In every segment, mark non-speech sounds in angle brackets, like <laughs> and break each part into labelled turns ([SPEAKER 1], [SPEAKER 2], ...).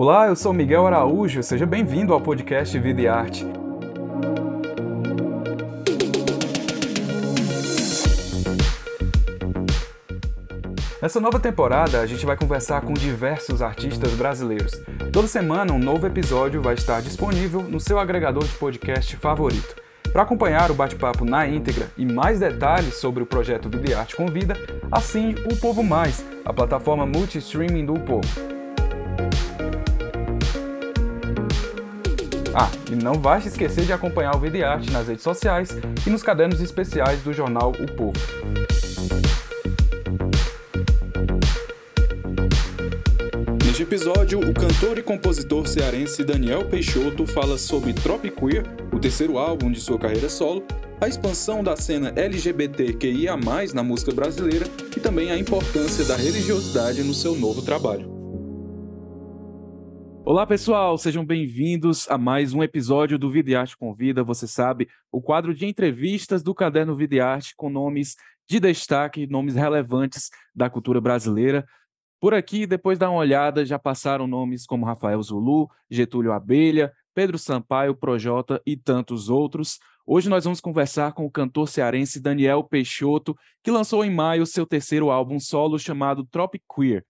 [SPEAKER 1] Olá, eu sou Miguel Araújo, seja bem-vindo ao podcast Vida e Arte. Nessa nova temporada, a gente vai conversar com diversos artistas brasileiros. Toda semana, um novo episódio vai estar disponível no seu agregador de podcast favorito. Para acompanhar o bate-papo na íntegra e mais detalhes sobre o projeto Vida e Arte Convida, assine o Povo Mais, a plataforma multi-streaming do Povo. Ah, e não vai se esquecer de acompanhar o Vida Arte nas redes sociais e nos cadernos especiais do jornal O Povo. Neste episódio, o cantor e compositor cearense Daniel Peixoto fala sobre Tropiqueer, o terceiro álbum de sua carreira solo, a expansão da cena LGBTQIA+, na música brasileira e também a importância da religiosidade no seu novo trabalho. Olá, pessoal, sejam bem-vindos a mais um episódio do Vida e Arte Convida. Você sabe, o quadro de entrevistas do Caderno Vida e Arte com nomes de destaque, nomes relevantes da cultura brasileira. Por aqui, depois da uma olhada, já passaram nomes como Rafael Zulu, Getúlio Abelha, Pedro Sampaio, Projota e tantos outros. Hoje nós vamos conversar com o cantor cearense Daniel Peixoto, que lançou em maio seu terceiro álbum solo chamado Tropic Queer.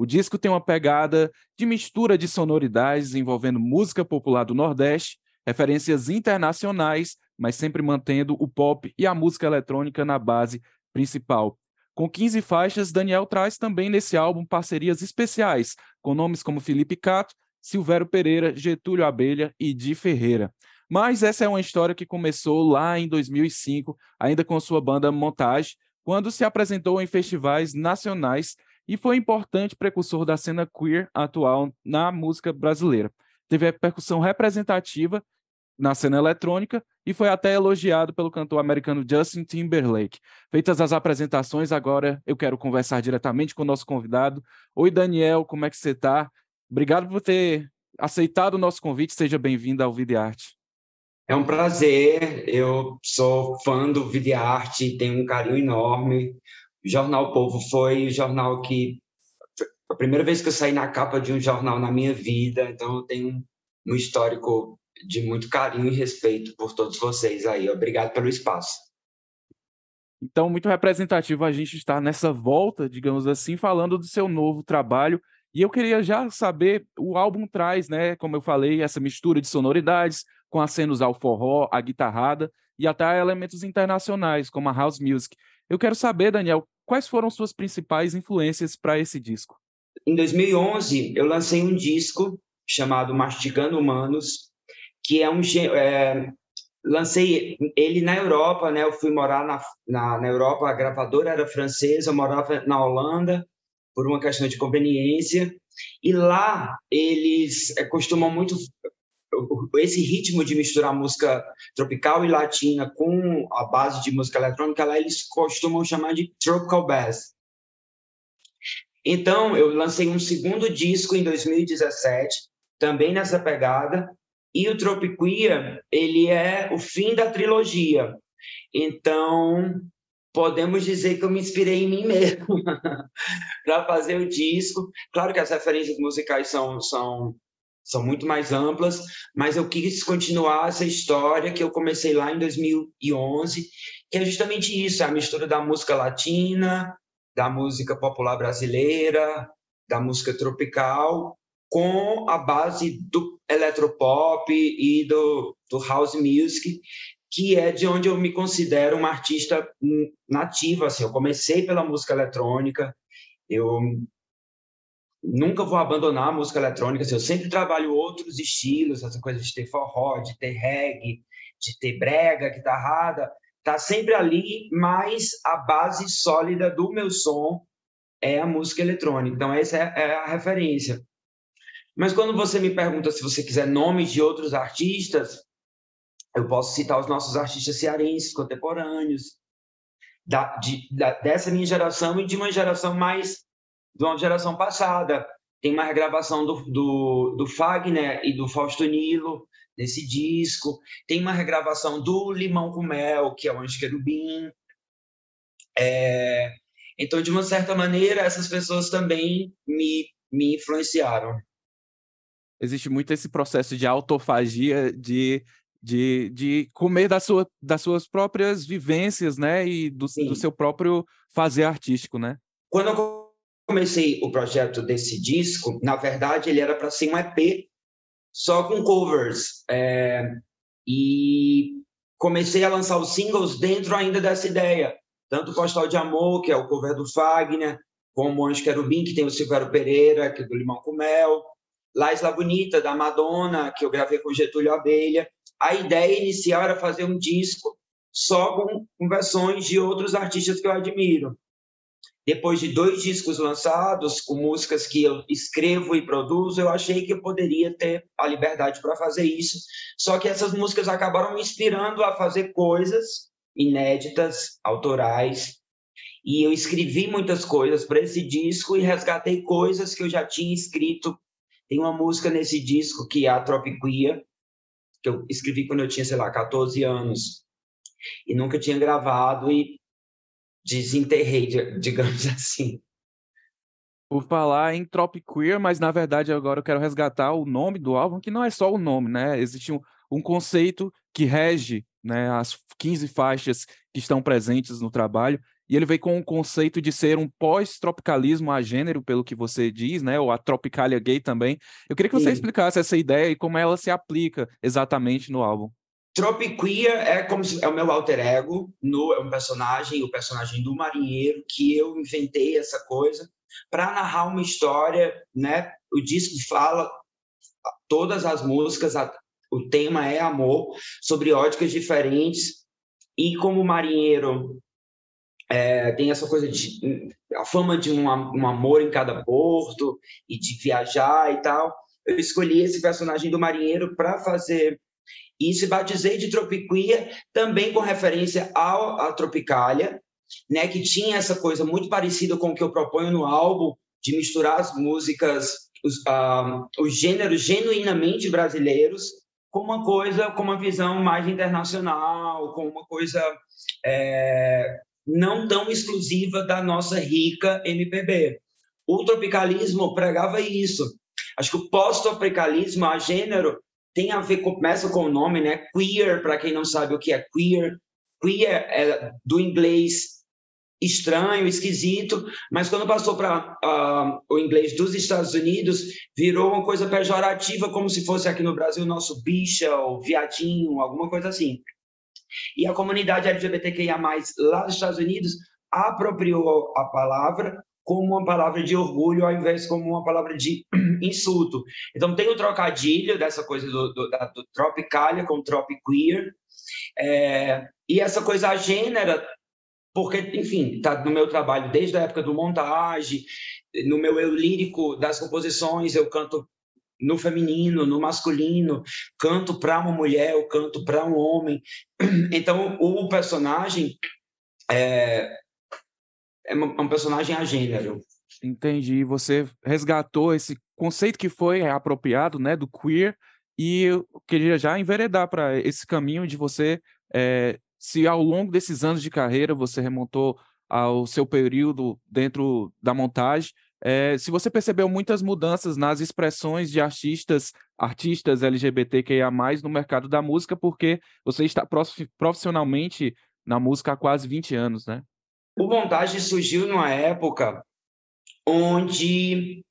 [SPEAKER 1] O disco tem uma pegada de mistura de sonoridades envolvendo música popular do Nordeste, referências internacionais, mas sempre mantendo o pop e a música eletrônica na base principal. Com 15 faixas, Daniel traz também nesse álbum parcerias especiais, com nomes como Felipe Cato, Silvério Pereira, Getúlio Abelha e Di Ferreira. Mas essa é uma história que começou lá em 2005, ainda com sua banda Montage, quando se apresentou em festivais nacionais e foi importante precursor da cena queer atual na música brasileira. Teve a percussão representativa na cena eletrônica e foi até elogiado pelo cantor americano Justin Timberlake. Feitas as apresentações, agora eu quero conversar diretamente com o nosso convidado. Oi, Daniel, como é que você está? Obrigado por ter aceitado o nosso convite. Seja bem-vindo ao Videarte.
[SPEAKER 2] É um prazer. Eu sou fã do Videarte, tenho um carinho enorme. O Jornal Povo foi o jornal que a primeira vez que eu saí na capa de um jornal na minha vida, então eu tenho um histórico de muito carinho e respeito por todos vocês aí. Obrigado pelo espaço.
[SPEAKER 1] Então, muito representativo a gente estar nessa volta, digamos assim, falando do seu novo trabalho. E eu queria já saber, o álbum traz, né, como eu falei, essa mistura de sonoridades, com acenos ao forró, à guitarrada e até elementos internacionais, como a house music. Eu quero saber, Daniel, quais foram suas principais influências para esse disco?
[SPEAKER 2] Em 2011, eu lancei um disco chamado Mastigando Humanos, que é um é, lancei ele na Europa, né? Eu fui morar na, na, na Europa, a gravadora era francesa, eu morava na Holanda por uma questão de conveniência. E lá eles é, costumam muito esse ritmo de misturar música tropical e latina com a base de música eletrônica, lá eles costumam chamar de tropical bass. Então, eu lancei um segundo disco em 2017, também nessa pegada, e o Tropiquia, ele é o fim da trilogia. Então, podemos dizer que eu me inspirei em mim <laughs> mesmo para fazer o disco. Claro que as referências musicais são, são são muito mais amplas, mas eu quis continuar essa história que eu comecei lá em 2011, que é justamente isso, é a mistura da música latina, da música popular brasileira, da música tropical, com a base do eletropop e do, do house music, que é de onde eu me considero uma artista nativa. Assim, eu comecei pela música eletrônica, eu nunca vou abandonar a música eletrônica. Assim, eu sempre trabalho outros estilos, essa coisa de ter forró, de ter reggae, de ter brega, guitarrada, tá sempre ali, mas a base sólida do meu som é a música eletrônica. Então essa é, é a referência. Mas quando você me pergunta se você quiser nomes de outros artistas, eu posso citar os nossos artistas cearenses contemporâneos, da, de, da, dessa minha geração e de uma geração mais de uma geração passada. Tem uma regravação do, do, do Fagner e do Fausto Nilo nesse disco. Tem uma regravação do Limão com Mel, que é o Anjo Querubim. É... Então, de uma certa maneira, essas pessoas também me, me influenciaram.
[SPEAKER 1] existe muito esse processo de autofagia, de, de, de comer da sua, das suas próprias vivências, né? E do, do seu próprio fazer artístico, né?
[SPEAKER 2] Quando eu comecei o projeto desse disco, na verdade, ele era para ser um EP só com covers. É, e comecei a lançar os singles dentro ainda dessa ideia. Tanto Postal de Amor, que é o cover do Fagner, como Anjo Querubim, que tem o Silvério Pereira, que é do Limão com Mel, La Isla Bonita, da Madonna, que eu gravei com Getúlio Abelha. A ideia inicial era fazer um disco só com, com versões de outros artistas que eu admiro. Depois de dois discos lançados, com músicas que eu escrevo e produzo, eu achei que eu poderia ter a liberdade para fazer isso. Só que essas músicas acabaram me inspirando a fazer coisas inéditas, autorais, e eu escrevi muitas coisas para esse disco e resgatei coisas que eu já tinha escrito. Tem uma música nesse disco que é a Tropiquia, que eu escrevi quando eu tinha, sei lá, 14 anos. E nunca tinha gravado e desenterrei, digamos <laughs> assim.
[SPEAKER 1] Por falar em Tropiqueer, mas na verdade agora eu quero resgatar o nome do álbum, que não é só o nome, né? Existe um, um conceito que rege né, as 15 faixas que estão presentes no trabalho, e ele veio com o conceito de ser um pós-tropicalismo a gênero, pelo que você diz, né? Ou a tropicalia gay também. Eu queria que você Sim. explicasse essa ideia e como ela se aplica exatamente no álbum.
[SPEAKER 2] Tropiquia é como se, é o meu alter ego, no, é um personagem, o personagem do marinheiro, que eu inventei essa coisa para narrar uma história, né? O disco fala todas as músicas, a, o tema é amor, sobre óticas diferentes. E como marinheiro é, tem essa coisa de a fama de um, um amor em cada porto e de viajar e tal. Eu escolhi esse personagem do marinheiro para fazer e batizei de Tropiquia também com referência ao, à Tropicália, né, que tinha essa coisa muito parecida com o que eu proponho no álbum, de misturar as músicas, os, uh, os gêneros genuinamente brasileiros com uma coisa, com uma visão mais internacional, com uma coisa é, não tão exclusiva da nossa rica MPB. O tropicalismo pregava isso. Acho que o pós-tropicalismo, a gênero, tem a ver, começa com o nome, né? Queer, para quem não sabe o que é queer. Queer é do inglês estranho, esquisito, mas quando passou para uh, o inglês dos Estados Unidos, virou uma coisa pejorativa, como se fosse aqui no Brasil nosso bicha ou viadinho, alguma coisa assim. E a comunidade LGBTQIA+, lá nos Estados Unidos, apropriou a palavra como uma palavra de orgulho ao invés como uma palavra de <clears throat> insulto. Então tem o trocadilho dessa coisa do, do, da, do com tropiqueer, é, e essa coisa gênera, porque, enfim, está no meu trabalho desde a época do montagem, no meu eu lírico das composições, eu canto no feminino, no masculino, canto para uma mulher, eu canto para um homem. <clears throat> Então, o personagem é, é um personagem a gênero.
[SPEAKER 1] Entendi. Você resgatou esse conceito que foi apropriado, né, do queer, e eu queria já enveredar para esse caminho de você, é, se ao longo desses anos de carreira você remontou ao seu período dentro da montagem, é, se você percebeu muitas mudanças nas expressões de artistas, artistas LGBTQIA+, no mercado da música, porque você está profissionalmente na música há quase 20 anos, né?
[SPEAKER 2] O montagem surgiu numa época onde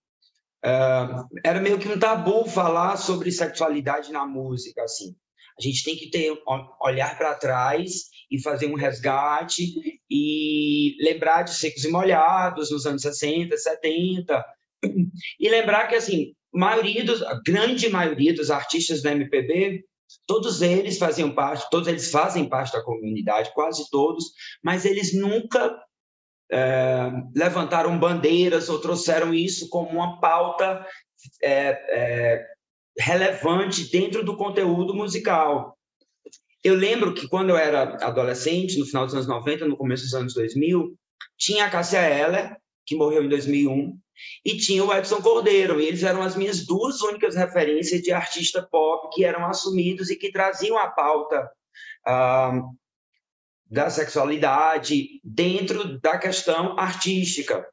[SPEAKER 2] uh, era meio que um tabu falar sobre sexualidade na música, assim. A gente tem que ter olhar para trás e fazer um resgate e lembrar de Secos e Molhados nos anos 60, 70 e lembrar que assim, maioria dos, a grande maioria dos artistas da MPB, todos eles faziam parte, todos eles fazem parte da comunidade, quase todos, mas eles nunca é, levantaram bandeiras ou trouxeram isso como uma pauta é, é, relevante dentro do conteúdo musical. Eu lembro que quando eu era adolescente, no final dos anos 90, no começo dos anos 2000, tinha a Cássia Eller, que morreu em 2001, e tinha o Edson Cordeiro, e eles eram as minhas duas únicas referências de artista pop que eram assumidos e que traziam a pauta ah, da sexualidade dentro da questão artística.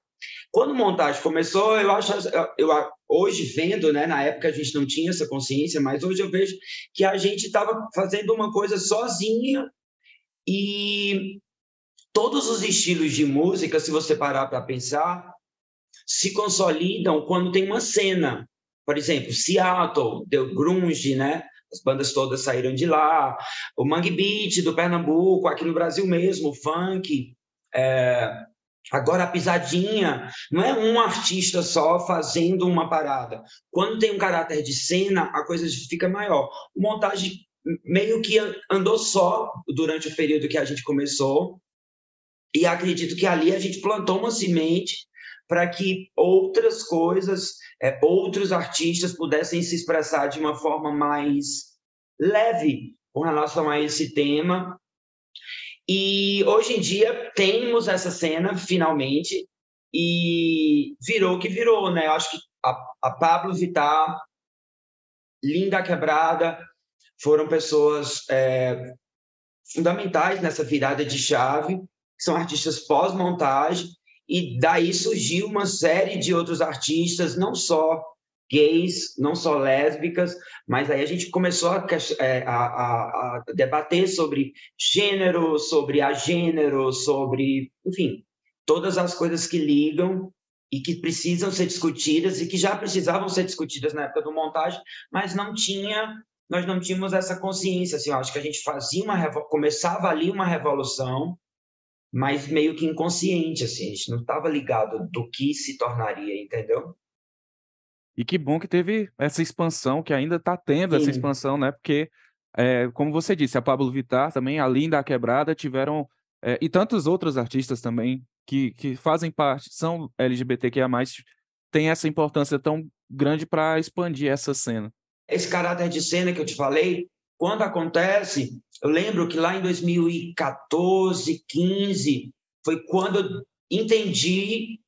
[SPEAKER 2] Quando montagem começou, eu acho, eu, hoje vendo, né, na época a gente não tinha essa consciência, mas hoje eu vejo que a gente estava fazendo uma coisa sozinha e todos os estilos de música, se você parar para pensar, se consolidam quando tem uma cena. Por exemplo, Seattle deu grunge, né? As bandas todas saíram de lá. O Mangue Beat do Pernambuco, aqui no Brasil mesmo, o funk. É... Agora, a pisadinha não é um artista só fazendo uma parada. Quando tem um caráter de cena, a coisa fica maior. O montagem meio que andou só durante o período que a gente começou. E acredito que ali a gente plantou uma semente para que outras coisas, é, outros artistas pudessem se expressar de uma forma mais leve com relação a esse tema. E hoje em dia temos essa cena, finalmente, e virou que virou, né? Eu acho que a, a Pablo Vittar, Linda Quebrada, foram pessoas é, fundamentais nessa virada de chave, são artistas pós-montagem, e daí surgiu uma série de outros artistas, não só gays, não só lésbicas, mas aí a gente começou a, é, a, a, a debater sobre gênero, sobre agênero, sobre, enfim, todas as coisas que ligam e que precisam ser discutidas e que já precisavam ser discutidas na época do montagem, mas não tinha, nós não tínhamos essa consciência, assim, acho que a gente fazia uma começava ali uma revolução mas meio que inconsciente, assim, a gente não estava ligado do que se tornaria, entendeu?
[SPEAKER 1] E que bom que teve essa expansão, que ainda está tendo Sim. essa expansão, né? Porque, é, como você disse, a Pablo Vittar também, a Linda a Quebrada, tiveram. É, e tantos outros artistas também que, que fazem parte, são LGBTQIA, tem essa importância tão grande para expandir essa cena.
[SPEAKER 2] Esse caráter de cena que eu te falei, quando acontece, eu lembro que lá em 2014, 15, foi quando eu entendi.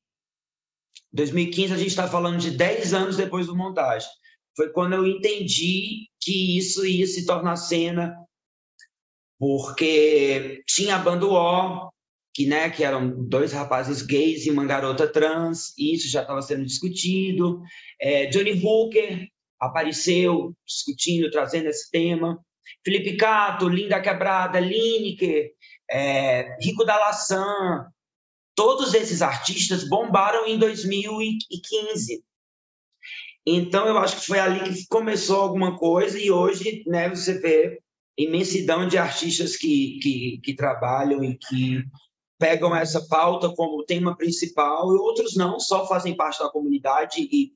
[SPEAKER 2] 2015, a gente está falando de 10 anos depois do montagem. Foi quando eu entendi que isso ia se tornar cena, porque tinha a banda O, que, né, que eram dois rapazes gays e uma garota trans, e isso já estava sendo discutido. É, Johnny Hooker apareceu discutindo, trazendo esse tema. Felipe Cato, Linda Quebrada, Lineker, é, Rico da Laçã, todos esses artistas bombaram em 2015. Então, eu acho que foi ali que começou alguma coisa e hoje né, você vê imensidão de artistas que, que, que trabalham e que pegam essa pauta como tema principal e outros não, só fazem parte da comunidade e,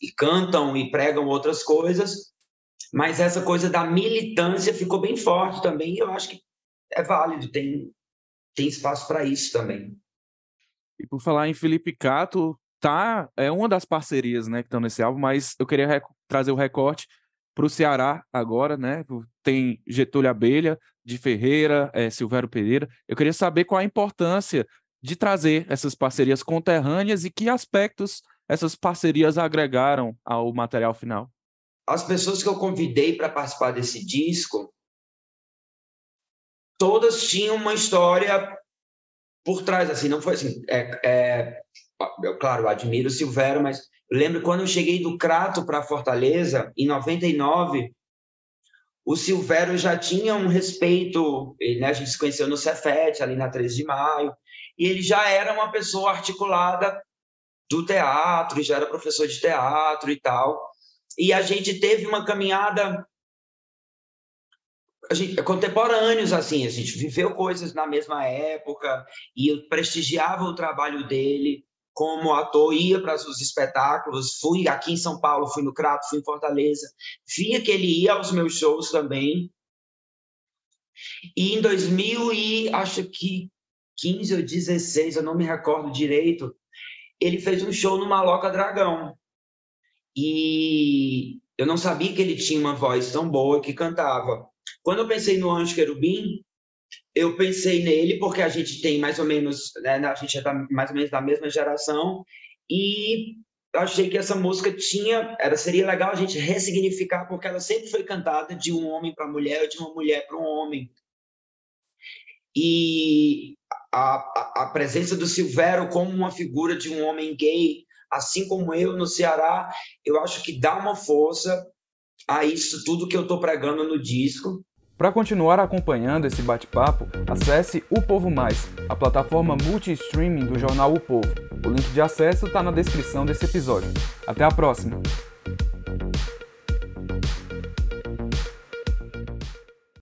[SPEAKER 2] e cantam e pregam outras coisas, mas essa coisa da militância ficou bem forte também, e eu acho que é válido, tem, tem espaço para isso também.
[SPEAKER 1] E por falar em Felipe Cato, tá, é uma das parcerias né, que estão nesse álbum, mas eu queria trazer o recorte para o Ceará agora, né? Tem Getúlio Abelha, de Ferreira, é, Silvério Pereira. Eu queria saber qual a importância de trazer essas parcerias conterrâneas e que aspectos essas parcerias agregaram ao material final
[SPEAKER 2] as pessoas que eu convidei para participar desse disco, todas tinham uma história por trás, assim, não foi assim. É, é, eu, claro, admiro o Silvério, mas lembro quando eu cheguei do Crato para Fortaleza, em 99, o Silvério já tinha um respeito, né, a gente se conheceu no Cefet, ali na 13 de maio, e ele já era uma pessoa articulada do teatro, já era professor de teatro e tal e a gente teve uma caminhada a gente, contemporâneos assim, a gente viveu coisas na mesma época e eu prestigiava o trabalho dele como ator, ia para os espetáculos, fui aqui em São Paulo, fui no Crato, fui em Fortaleza, via que ele ia aos meus shows também. E em 2000 e acho que 15 ou 16, eu não me recordo direito, ele fez um show no Maloca Dragão. E eu não sabia que ele tinha uma voz tão boa que cantava. Quando eu pensei no Anjo Querubim, eu pensei nele porque a gente tem mais ou menos, né, a gente é da, mais ou menos da mesma geração e eu achei que essa música tinha, era seria legal a gente ressignificar porque ela sempre foi cantada de um homem para mulher ou de uma mulher para um homem. E a, a presença do Silvério como uma figura de um homem gay, assim como eu no Ceará, eu acho que dá uma força a isso tudo que eu estou pregando no disco.
[SPEAKER 1] Para continuar acompanhando esse bate-papo, acesse O Povo Mais, a plataforma multi-streaming do jornal O Povo. O link de acesso está na descrição desse episódio. Até a próxima!